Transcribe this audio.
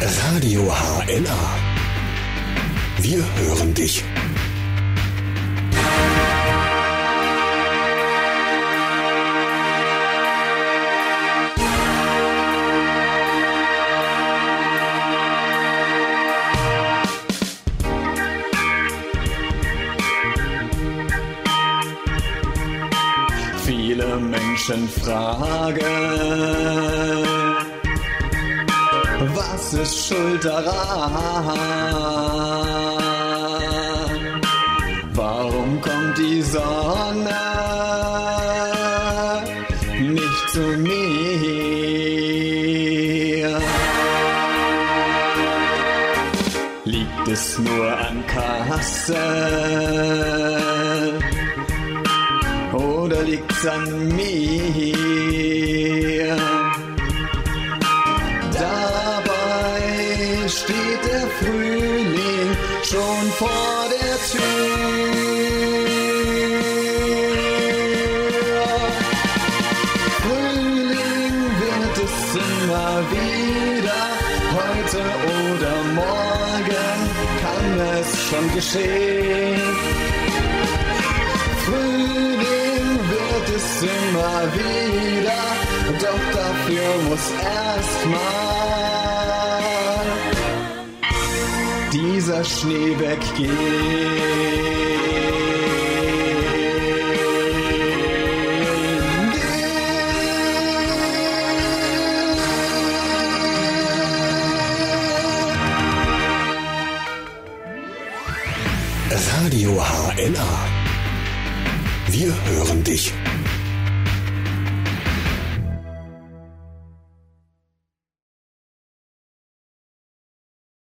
Radio HNA. Wir hören dich. Viele Menschen fragen, was ist schuld daran? Warum kommt die Sonne nicht zu mir? Liegt es nur an Kassel? oder liegt's an mir? Steht der Frühling schon vor der Tür. Frühling wird es immer wieder, heute oder morgen kann es schon geschehen. Frühling wird es immer wieder, doch dafür muss erstmal dieser Schnee weggehen. Radio HNA. Wir hören dich.